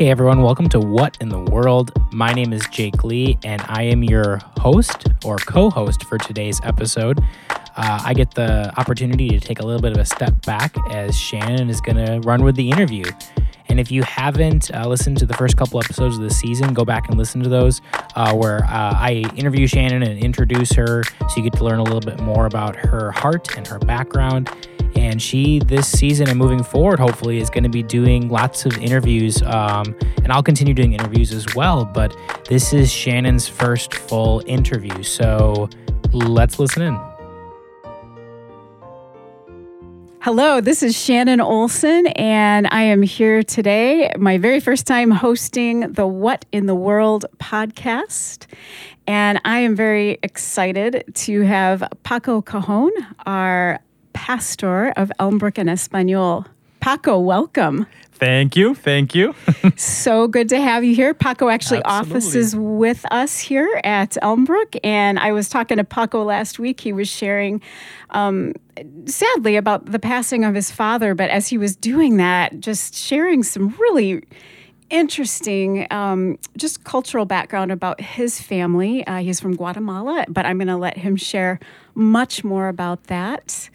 Hey everyone, welcome to What in the World. My name is Jake Lee, and I am your host or co host for today's episode. Uh, I get the opportunity to take a little bit of a step back as Shannon is going to run with the interview. And if you haven't uh, listened to the first couple episodes of the season, go back and listen to those uh, where uh, I interview Shannon and introduce her so you get to learn a little bit more about her heart and her background. And she, this season and moving forward, hopefully, is going to be doing lots of interviews. Um, and I'll continue doing interviews as well. But this is Shannon's first full interview. So let's listen in. Hello, this is Shannon Olson, and I am here today, my very first time hosting the What in the World podcast. And I am very excited to have Paco Cajon, our pastor of Elmbrook en Espanol. Paco, welcome. Thank you. Thank you. so good to have you here. Paco actually Absolutely. offices with us here at Elmbrook. And I was talking to Paco last week. He was sharing, um, sadly, about the passing of his father. But as he was doing that, just sharing some really interesting, um, just cultural background about his family. Uh, he's from Guatemala, but I'm going to let him share much more about that.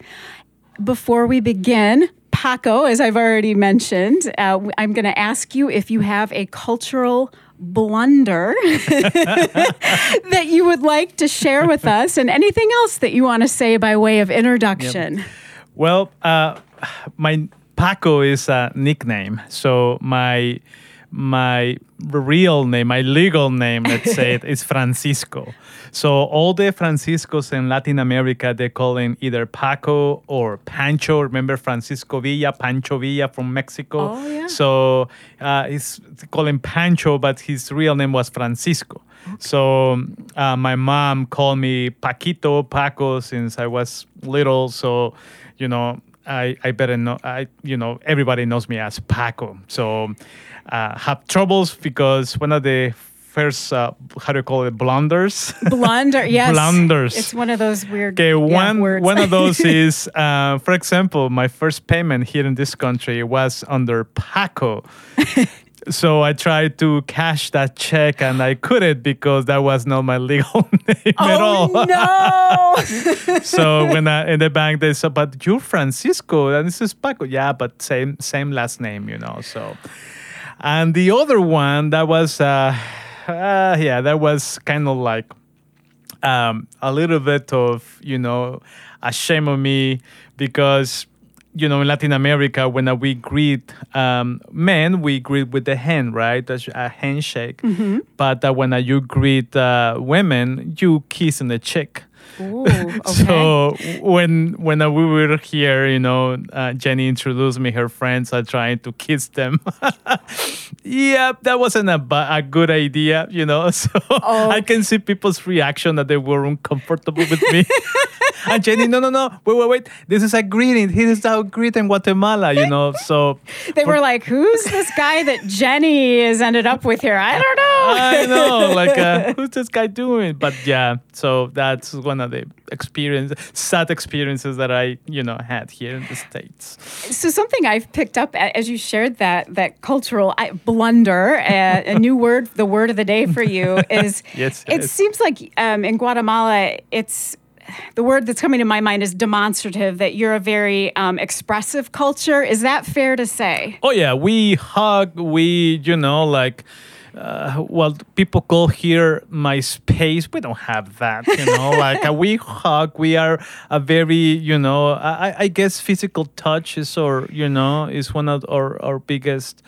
Before we begin, Paco, as I've already mentioned, uh, I'm going to ask you if you have a cultural blunder that you would like to share with us and anything else that you want to say by way of introduction. Yep. Well, uh, my Paco is a nickname. So my my real name, my legal name, let's say, it, is Francisco. So all the Franciscos in Latin America, they call him either Paco or Pancho. Remember Francisco Villa, Pancho Villa from Mexico? Oh, yeah. So uh, he's calling Pancho, but his real name was Francisco. Okay. So uh, my mom called me Paquito, Paco, since I was little. So, you know, I, I better know, I, you know, everybody knows me as Paco. So uh, have troubles because one of the first uh, how do you call it blunders blunder yes blunders it's one of those weird okay one words. one of those is uh, for example my first payment here in this country was under paco so I tried to cash that check and I couldn't because that was not my legal name oh, at all. no! so when I, in the bank they said, "But you're Francisco and this is Paco." Yeah, but same same last name, you know. So and the other one that was, uh, uh, yeah, that was kind of like um, a little bit of, you know, a shame on me because you know, in Latin America, when we greet um, men, we greet with the hand, right? That's a handshake. Mm-hmm. But uh, when uh, you greet uh, women, you kiss in the cheek. Ooh, okay. so when when we were here, you know, uh, Jenny introduced me her friends. are trying to kiss them. yeah, that wasn't a, a good idea, you know. So oh. I can see people's reaction that they were uncomfortable with me. and Jenny, no, no, no, wait, wait, wait. This is a greeting. This is how greet in Guatemala, you know. So they were like, "Who's this guy that Jenny has ended up with here?" I don't know. I know, like, uh, who's this guy doing? But yeah, so that's one of the experience, sad experiences that I, you know, had here in the states. So something I've picked up as you shared that that cultural blunder, uh, a new word, the word of the day for you is. yes, it seems like um, in Guatemala, it's the word that's coming to my mind is demonstrative that you're a very um, expressive culture is that fair to say oh yeah we hug we you know like uh, well, people call here my space. We don't have that, you know. like uh, we hug. We are a very, you know. I, I guess physical touch is, or you know, is one of our our biggest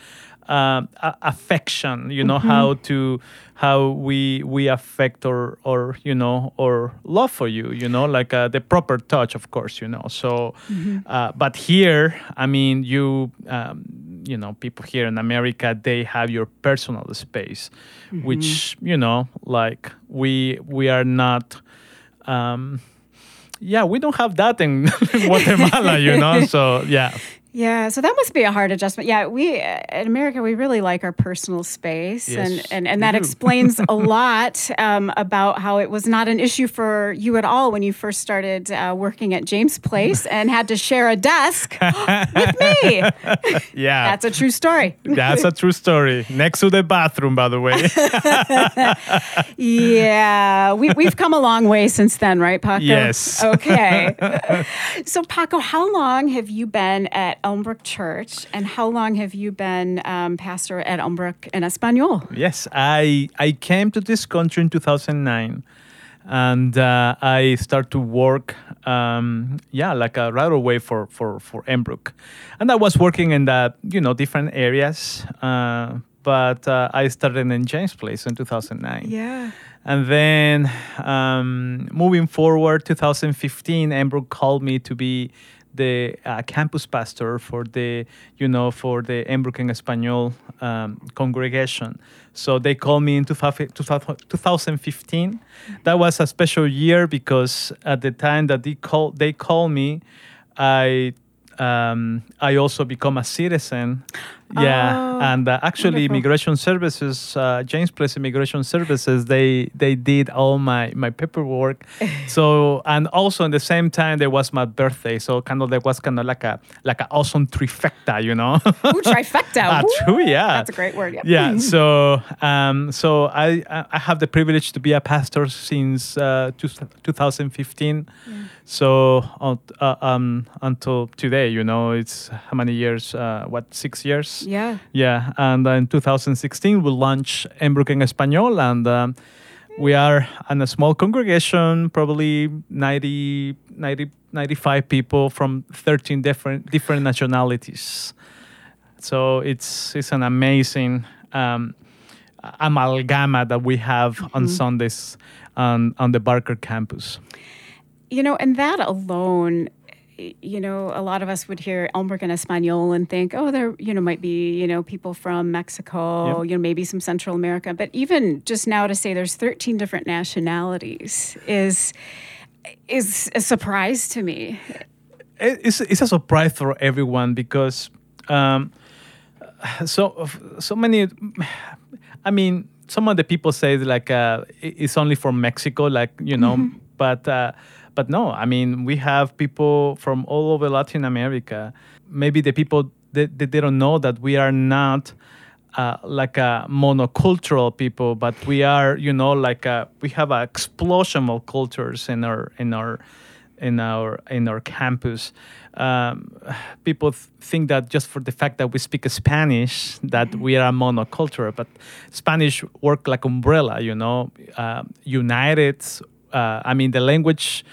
um, affection. You know mm-hmm. how to how we we affect or or you know or love for you. You know, like uh, the proper touch, of course. You know. So, mm-hmm. uh, but here, I mean, you. Um, you know people here in america they have your personal space mm-hmm. which you know like we we are not um yeah we don't have that in guatemala you know so yeah Yeah, so that must be a hard adjustment. Yeah, we uh, in America we really like our personal space, Yes, and and, and that do. explains a lot um, about how it was not an issue for you at all when you first started uh, working at James Place and had to share a desk with me. Yeah. That's a true story. That's a true story. Next to the bathroom, by the way. Yeah, we, we've come a long way since then, right, Paco? Yes. Okay. so, Paco, how long have you been at Elmbrook Church, and how long have you been um, pastor at Elmbrook en Espanol? yes, I I came to this country in 2009, and uh, I started to work. Um, yeah, like a right away for for for Embrook, and I was working in that you know different areas. Uh, but uh, I started in James Place in 2009. Yeah. And then um, moving forward, 2015, Embrook called me to be the uh, campus pastor for the, you know, for the Embrook en Español um, congregation. So they called me in 2015. That was a special year because at the time that they call they called me, I um, I also become a citizen. Yeah, Oh, and uh, actually, wonderful. immigration services, uh, James Place Immigration Services, they they did all my my paperwork. so and also at the same time there was my birthday, so kind of there was kind of like a like an awesome trifecta, you know. Ooh, trifecta. Ah, Woo. true, yeah. That's a great word. Yep. Yeah, so um, so I I have the privilege to be a pastor since uh, two, 2015. So uh, uh, um, until today, you know, it's how many years? Uh, what six years? Yeah. Yeah, and in 2016 we launched Embrook en Español, and um, we are in a small congregation, probably 90, 90, 95 people from 13 different different nationalities. So it's it's an amazing um, amalgama that we have on Sundays on on the Barker campus. You know, and that alone, you know, a lot of us would hear Elmbrook en Espanol and think, oh, there, you know, might be, you know, people from Mexico, Yep. you know, maybe some Central America. But even just now to say there's 13 different nationalities is is a surprise to me. it's, it's a surprise for everyone because um, so so many i mean some of the people say like uh, it's only from mexico like you know but uh, but no i mean we have people from all over latin america maybe the people that they, they don't know that we are not uh, like a monocultural people, but we are, you know, like a, we have an explosion of cultures in our in our in our in our campus. Um, people th- think that just for the fact that we speak Spanish, that we are a monoculture, but Spanish work like umbrella, you know, uh, united. Uh, I mean, the language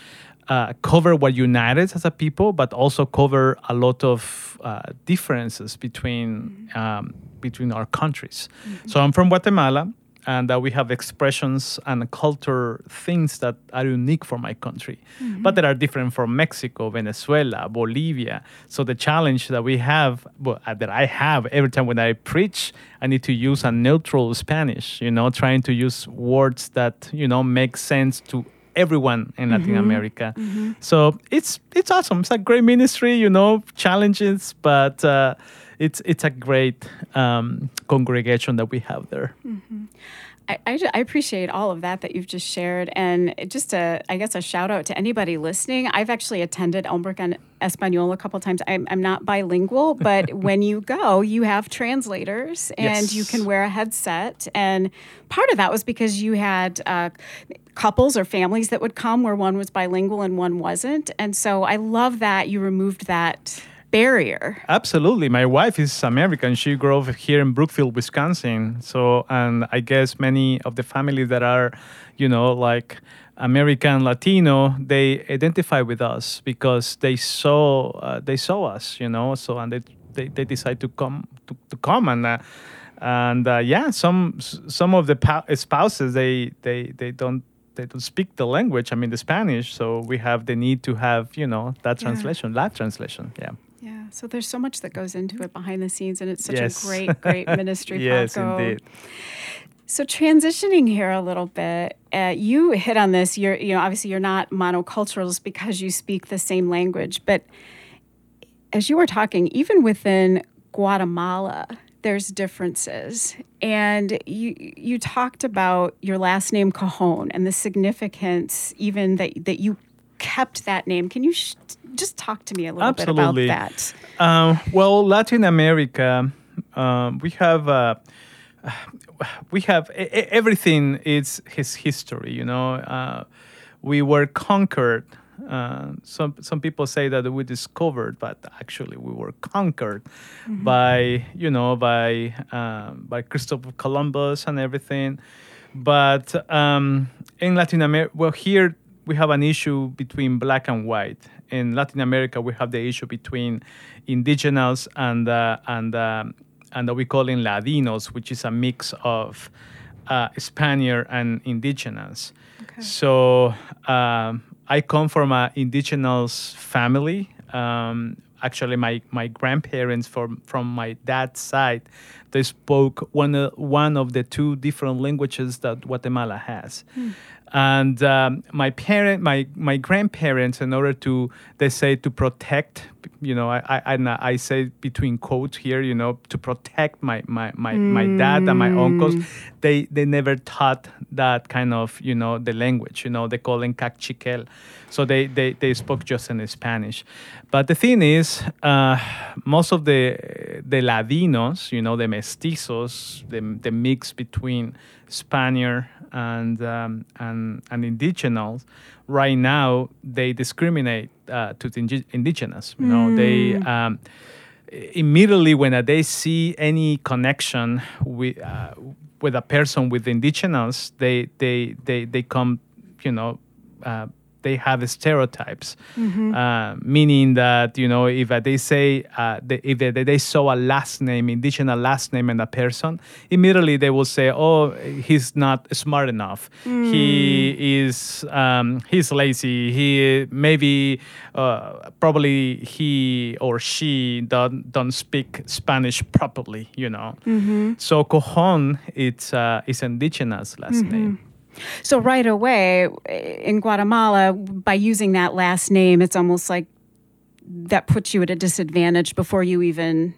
uh, cover what united as a people, but also cover a lot of uh, differences between um, between our countries. So I'm from Guatemala, and that we have expressions and culture things that are unique for my country, but that are different from Mexico, Venezuela, Bolivia. So the challenge that we have, well, uh, that I have every time when I preach, I need to use a neutral Spanish. You know, trying to use words that you know make sense to everyone in Latin America. So it's it's awesome. It's a great ministry, you know, challenges, but uh, it's it's a great um, congregation that we have there. I, I, I appreciate all of that that you've just shared. And just a, I guess, a shout out to anybody listening. I've actually attended Elmbrook en Espanol a couple times. I'm, I'm not bilingual, but when you go, you have translators and you can wear a headset. And part of that was because you had uh, couples or families that would come where one was bilingual and one wasn't. And so I love that you removed that barrier. Absolutely. My wife is American. She grew up here in Brookfield, Wisconsin. So, and I guess many of the families that are, you know, like American Latino, they identify with us because they saw uh, they saw us, you know. So, and they they, they decide to come to, to come and. Uh, and uh, yeah, some some of the pa- spouses they they they don't they don't speak the language. I mean the Spanish, so we have the need to have you know that Yeah. translation, live translation. Yeah. Yeah, so there's so much that goes into it behind the scenes, and it's such Yes. a great, great ministry. yes, Paco. indeed. So transitioning here a little bit, uh, you hit on this. You're, you know, obviously you're not monocultural just because you speak the same language, but as you were talking, even within Guatemala, there's differences. And you you talked about your last name Cajon and the significance even that that you kept that name. Can you sh- just talk to me a little Absolutely. bit about that? Um, well, Latin America, um, we have uh, we have everything. Is his history, you know. Uh, we were conquered. Uh, some some people say that we discovered, but actually we were conquered mm-hmm. by you know by um, by Christopher Columbus and everything. But um, in Latin America, well, here we have an issue between black and white. In Latin America, we have the issue between indigenous and uh, and uh, and we call in Ladinos, which is a mix of uh, Spaniard and indigenous. Okay. So um, I come from an indigenous family. Um, actually, my, my grandparents from from my dad's side, they spoke one uh, one of the two different languages that Guatemala has. Hmm and um, my parent my my grandparents in order to they say to protect you know i i, I say between quotes here you know to protect my my my, mm. my dad and my uncles mm. they they never taught that kind of you know the language you know they call it Kaqchikel so they, they they spoke just in spanish but the thing is uh, most of the the ladinos you know the mestizos the, the mix between spaniard and um, and and indigenous right now they discriminate uh, to the indigenous you know mm. they um, immediately when they see any connection with uh, with a person with indigenous they they they they come you know uh, they have stereotypes, mm-hmm. uh, meaning that you know if they say uh, they, if they, they, saw a last name, indigenous last name in a person, immediately they will say, "Oh, he's not smart enough. Mm. He is um, he's lazy. He maybe uh, probably he or she don't don't speak Spanish properly. You know. Mm-hmm. So cojon it's uh, is indigenous last mm-hmm. name. So right away in Guatemala, by using that last name, it's almost like that puts you at a disadvantage before you even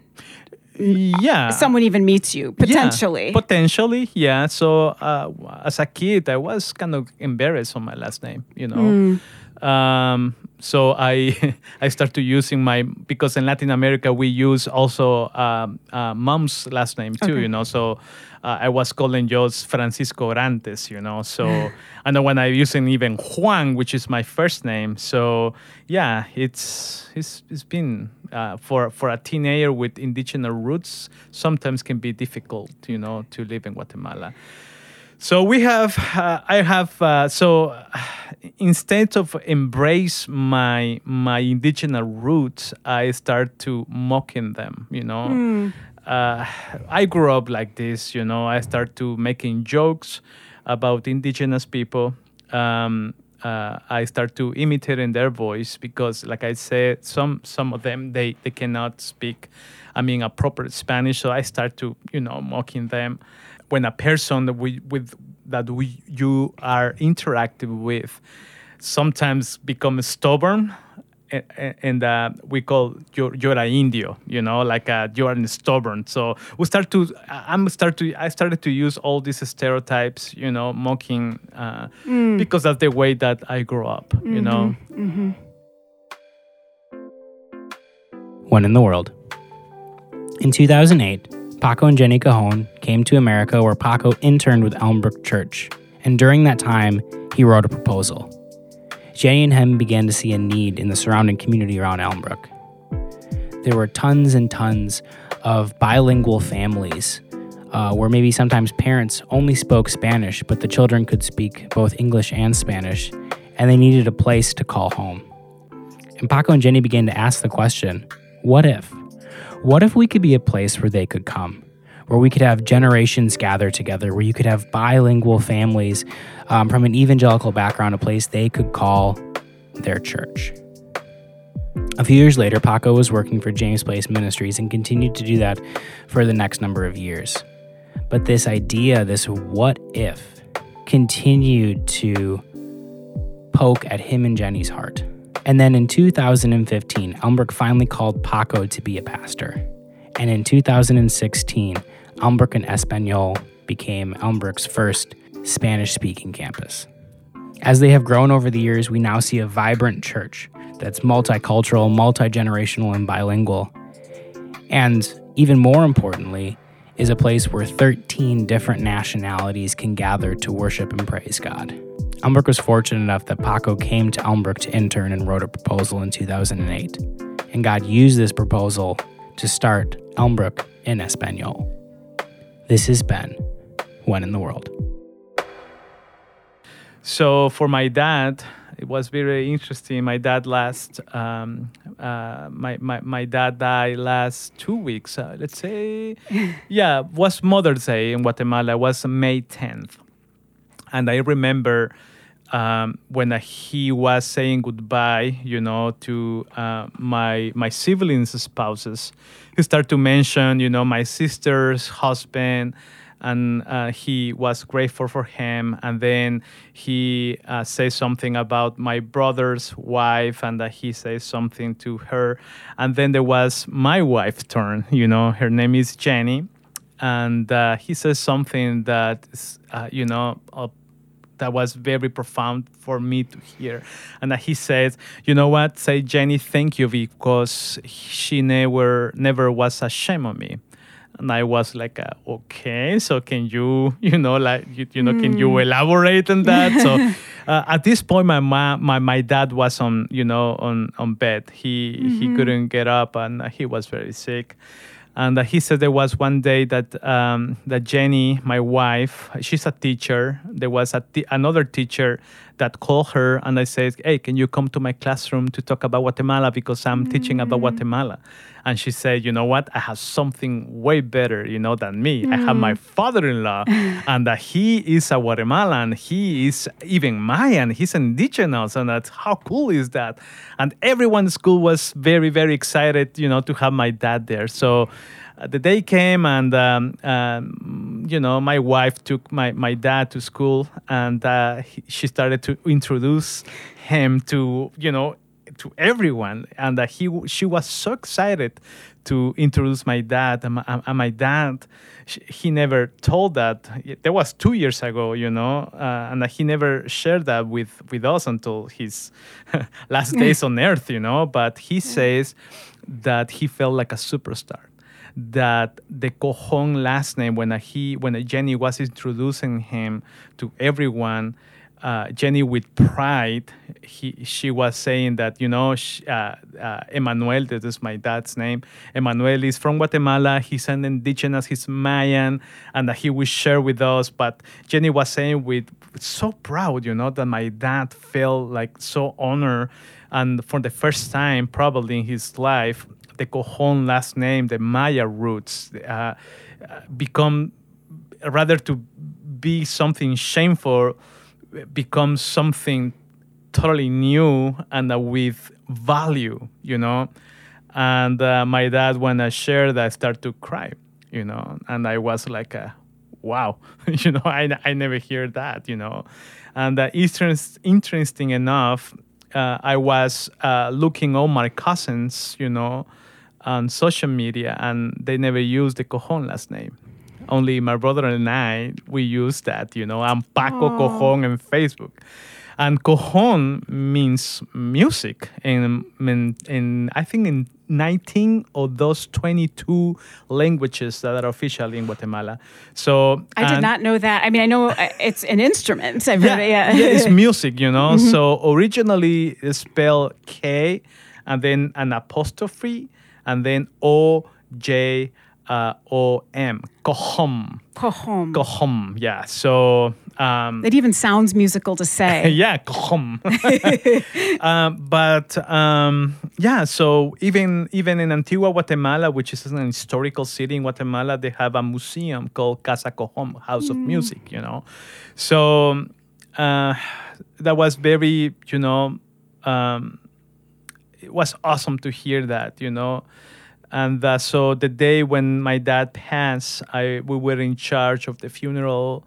yeah. someone even meets you potentially. Yeah, potentially yeah. So uh, as a kid i was kind of embarrassed on my last name you know? Mm. Um, so I I started using my because in Latin America we use also um, uh, mom's last name too, okay. you know. So uh, I was calling just Francisco Orantes, you know. So and then when I using even Juan, which is my first name. So yeah, it's it's it's been uh, for for a teenager with indigenous roots sometimes can be difficult, you know, to live in Guatemala. So we have, uh, I have, uh, so instead of embrace my my indigenous roots, I start to mocking them. You know, mm. uh, I grew up like this. You know, I start to making jokes about indigenous people. Um, uh, I start to imitating their voice because, like I said, some some of them they they cannot speak, I mean, a proper Spanish. So I start to you know mocking them when a person that we with that we you are interactive with sometimes become stubborn and, and uh, we call you're, you're a indio you know like uh, you are stubborn so we start to i'm start to i started to use all these stereotypes you know mocking uh, mm. because that's the way that i grew up mm-hmm. you know mm-hmm. one in the world in 2008 Paco and Jenny Cajon came to America where Paco interned with Elmbrook Church, and during that time, he wrote a proposal. Jenny and him began to see a need in the surrounding community around Elmbrook. There were tons and tons of bilingual families uh, where maybe sometimes parents only spoke Spanish, but the children could speak both English and Spanish, and they needed a place to call home. And Paco and Jenny began to ask the question what if? What if we could be a place where they could come? Where we could have generations gather together, where you could have bilingual families um, from an evangelical background, a place they could call their church. A few years later, Paco was working for James Place Ministries and continued to do that for the next number of years. But this idea, this what if, continued to poke at him and Jenny's heart And then in 2015, Elmbrook finally called Paco to be a pastor. And in 2016, Elmbrook en Espanol became Elmbrook's first Spanish speaking campus. As they have grown over the years, we now see a vibrant church that's multicultural, multi generational, and bilingual. And even more importantly, is a place where 13 different nationalities can gather to worship and praise God. Elmbrook was fortunate enough that Paco came to Elmbrook to intern and wrote a proposal in 2008. And God used this proposal to start Elmbrook en Espanol. This has been When in the World. So for my dad, it was very interesting. My dad last, um, uh, my, my, my dad died last two weeks. Uh, let's say, yeah, was Mother's Day in Guatemala. It was May 10th. And I remember um, when he was saying goodbye, you know, to uh, my my siblings' spouses, he started to mention, you know, my sister's husband and uh, he was grateful for him. And then he uh, says something about my brother's wife, and that he says something to her. And then there was my wife's turn. You know, her name is Jenny, and uh, he says something that uh, you know that was very profound for me to hear. And that he says, you know what? Say Jenny, thank you because she never never was ashamed of me and I was like, uh, okay, so can you, you know, like, you, you know, mm. can you hmm. elaborate on that? so uh, at this point, my mom, my, my dad was on, you know, on, on bed. He, mm-hmm. he couldn't get up and he was very sick. And he said there was one day that um, that Jenny, my wife, she's a teacher. There was a t- another teacher that called her and I said, "Hey, can you come to my classroom to talk about Guatemala because I'm mm-hmm. teaching about mm. Guatemala?" And she said, "You know what? I have something way better, you know, than me. Mm-hmm. I have my mm. father-in-law, and that he is a Guatemalan. He is even Mayan. He's indigenous, and that's how cool is that? And everyone in school was very, very excited, you know, to have my dad there. So." Uh, the day came and um, um, you know my wife took my, my dad to school and uh, he, she started to introduce him to you know to everyone. And uh, he she was so excited to introduce my dad and my, and my dad. He never told that. That was two years ago you know uh, and he never shared that with with us until his last days on earth you know. But he says that he felt like a superstar that the Cojon last name, when he when Jenny was introducing him to everyone, uh, Jenny with pride, he she was saying that you know she, uh, uh, Emmanuel, this is my dad's name. Emmanuel is from Guatemala. He's an indigenous. He's Mayan, and that he will share with us. But Jenny was saying with so proud, you know, that my dad felt like so honored, and for the first time probably in his life, the Cojon last name, the Maya roots, uh, become rather to be something shameful, becomes something totally new and uh, with value, you know. And uh, my dad, when I shared that, I started to cry, you know, and I was like, uh, wow, you know, I, I never hear that, you know. And uh, interest, interesting enough, uh, I was uh, looking all my cousins, you know, on social media and they never use the Cojon last name. Only my brother and I, we use that, you know, I'm Paco Aww. Cojon in Facebook. And Cojon means music. And in, in, I think in 19 of those 22 languages that are official in Guatemala. So I did not know that. I mean, I know uh, it's an instrument. I've yeah, heard it, yeah. yeah, it's music, you know. Mm-hmm. So originally it's spelled K and then an apostrophe and then O J uh, O M, K'ojom. K'ojom. K'ojom, yeah. So. Um, it even sounds musical to say. yeah, K'ojom. um, but um, yeah, so even even in Antigua, Guatemala, which is an historical city in Guatemala, they have a museum called Casa K'ojom, House mm. of Music. You know, so uh, that was very, you know. Um, it was awesome to hear that, you know. And uh, so the day when my dad passed, I we were in charge of the funeral,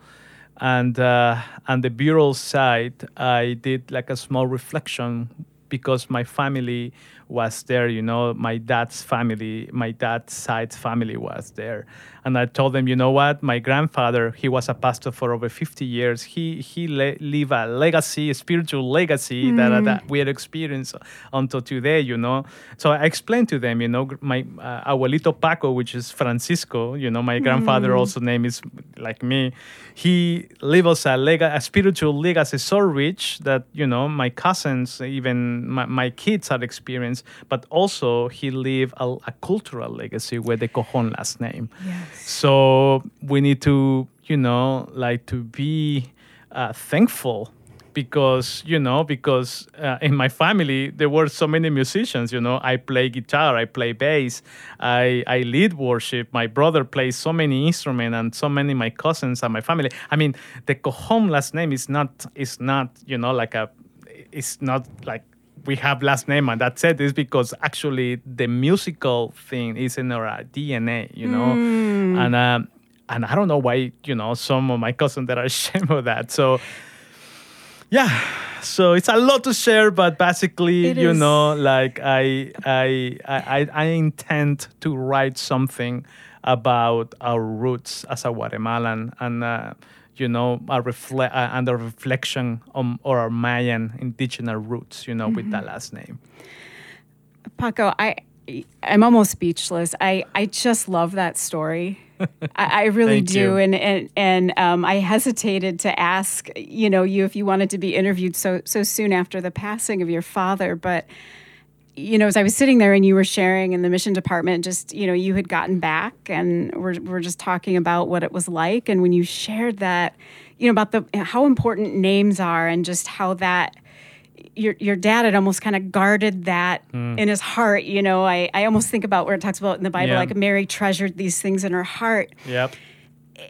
and uh, on the burial site, I did like a small reflection because my family was there. You know, my dad's family, my dad's side's family was there, and I told them, you know what, my grandfather, he was a pastor for over 50 years. He he le- leave a legacy, a spiritual legacy that, that we had experienced until today. You know, so I explained to them, you know, my uh, abuelito Paco, which is Francisco. You know, my grandfather also name is like me. He leave us a lega- a spiritual legacy so rich that you know my cousins, even my, my kids, are had But also he leave a, a cultural legacy with the Cojon last name. Yes. So we need to, you know, like to be uh, thankful because you know because uh, in my family there were so many musicians you know i play guitar i play bass i i lead worship my brother plays so many instruments and so many my cousins and my family i mean the cojon last name is not is not you know like a it's not like we have last name and that's it. Is because actually the musical thing is in our dna you know? And um and i don't know why you know some of my cousins that are ashamed of that. So yeah. So it's a lot to share but basically It you is. know like I, I i i intend to write something about our roots as a guatemalan. And uh, you know a reflect uh, and a reflection on or our mayan indigenous roots you know with Mm-hmm. that last name Paco, I I'm almost speechless. I I just love that story. I, I really do, you. and and and um, I hesitated to ask you know you if you wanted to be interviewed so so soon after the passing of your father, but you know as I was sitting there and you were sharing in the mission department, just you know you had gotten back and we're we're just talking about what it was like, and when you shared that, you know about the how important names are and just how that your your dad had almost kind of guarded that hmm. in his heart. You know, I, I almost think about where it talks about in the Bible, Yeah. like Mary treasured these things in her heart. yep eh,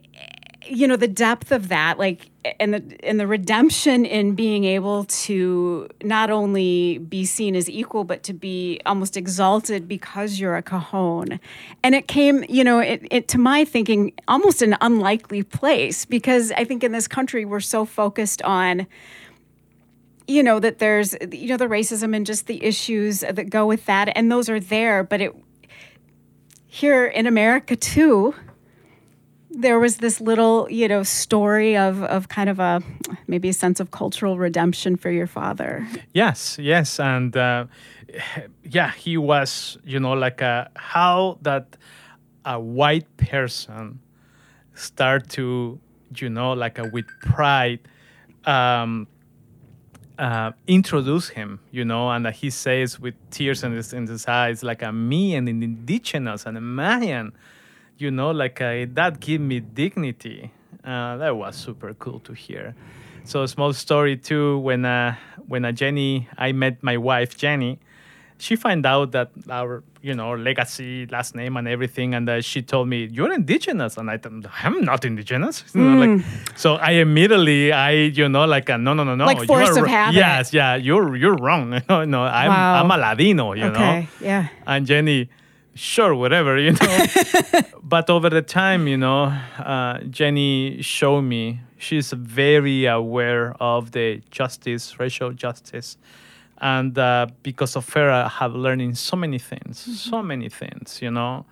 You know, the depth of that, like, and the and the redemption in being able to not only be seen as equal, but to be almost exalted because you're a cajon. And it came, you know, it, it to my thinking almost an unlikely place because I think in this country we're so focused on you know that there's you know the racism and just the issues that go with that and those are there but it here in america too there was this little you know story of of kind of a maybe a sense of cultural redemption for your father. Yes, yes, and uh, yeah, he was, you know, like a how that a white person start to, you know, like a with pride, um, uh, introduce him, you know, and he says with tears in his in his eyes, like a me and an indigenous and a Mayan, you know, like a, that give me dignity. Uh, that was super cool to hear. So small story too. When uh, when uh, Jenny, I met my wife Jenny. She find out that our you know legacy, last name, and everything, and uh, she told me you're indigenous, and I thought I'm not indigenous. You know, like, so I immediately I you know like uh, no no no no Like force of habit. Yes, yeah, you're you're wrong. No, no, I'm Wow. I'm a Ladino. You know okay yeah and Jenny, sure, whatever, you know. but over the time, you know, uh, Jenny showed me she's very aware of the justice, racial justice. And uh, because of her, I have learning so many things, so many things, you know.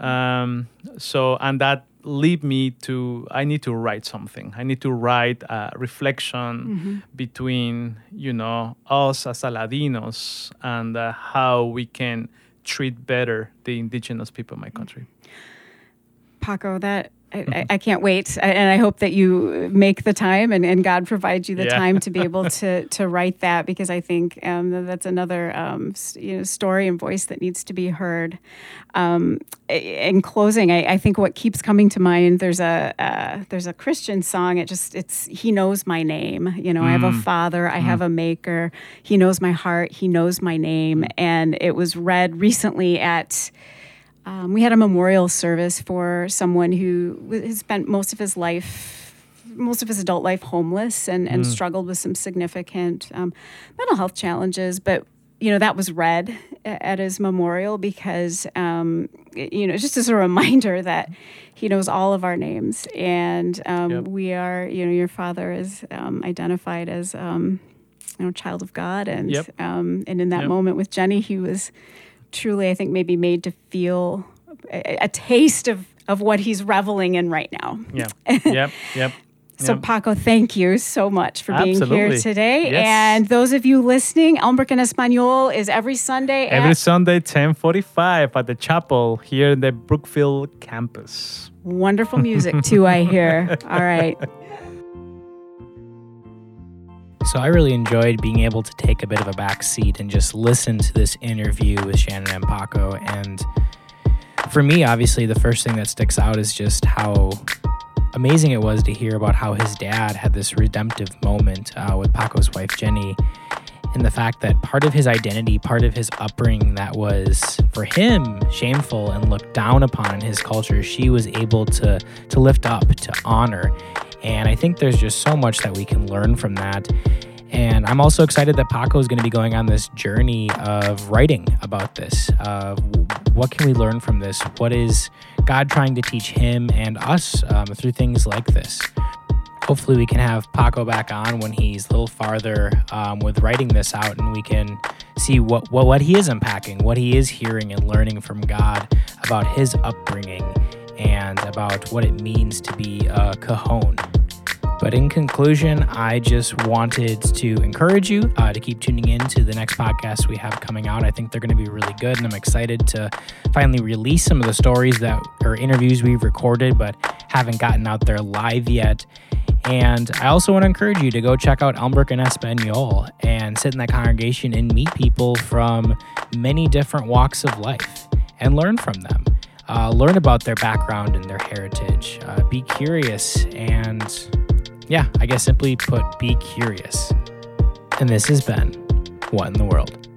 Um, so, and that lead me to, I need to write something. I need to write a reflection between, you know, us as Ladinos and uh, how we can treat better the indigenous people in my country. paco that I, I- I can't wait, and I hope that you make the time, and, and God provides you the Yeah. time to be able to to write that, because I think um, that's another um, you know story and voice that needs to be heard. Um, in closing, I, I think what keeps coming to mind there's a uh, there's a Christian song. It just it's He knows my name. You know, I have a Father, I have a Maker. He knows my heart. He knows my name, and it was read recently at. Um, we had a memorial service for someone who has spent most of his life, most of his adult life, homeless and, and struggled with some significant um, mental health challenges. But you know that was read at his memorial because um, you know just as a reminder that he knows all of our names and um, Yep. we are you know your father is um, identified as um, you know, child of God, and Yep. um, and in that Yep. moment with Jenny, he was truly, I think, maybe made to feel a, a taste of of what he's reveling in right now. Yeah. yep. Yep. So, yep. Paco, thank you so much for being here today. Yes. And those of you listening, Elmbrook en Espanol is every Sunday Every Sunday, 1045 at the chapel here in the Brookfield campus. wonderful music, too, I hear. All right. So I really enjoyed being able to take a bit of a back seat and just listen to this interview with Shannon and Paco. And for me, obviously, the first thing that sticks out is just how amazing it was to hear about how his dad had this redemptive moment uh, with Paco's wife, Jenny. And the fact that part of his identity, part of his upbringing that was for him shameful and looked down upon in his culture, she was able to to lift up, to honor. And I think there's just so much that we can learn from that. And I'm also excited that Paco is going to be going on this journey of writing about this. What can we learn from this? What is God trying to teach him and us um, through things like this? Hopefully, we can have Paco back on when he's a little farther um, with writing this out, and we can see what, what what he is unpacking, what he is hearing and learning from God about his upbringing and about what it means to be a cajon. But in conclusion, I just wanted to encourage you uh, to keep tuning in to the next podcast we have coming out. I think they're going to be really good, and I'm excited to finally release some of the stories that or interviews we've recorded but haven't gotten out there live yet. And I also want to encourage you to go check out Elmbrook en Espanol and sit in that congregation and meet people from many different walks of life and learn from them. Uh, learn about their background and their heritage. Uh, be curious and yeah, I guess simply put, be curious. And this has been What in the World?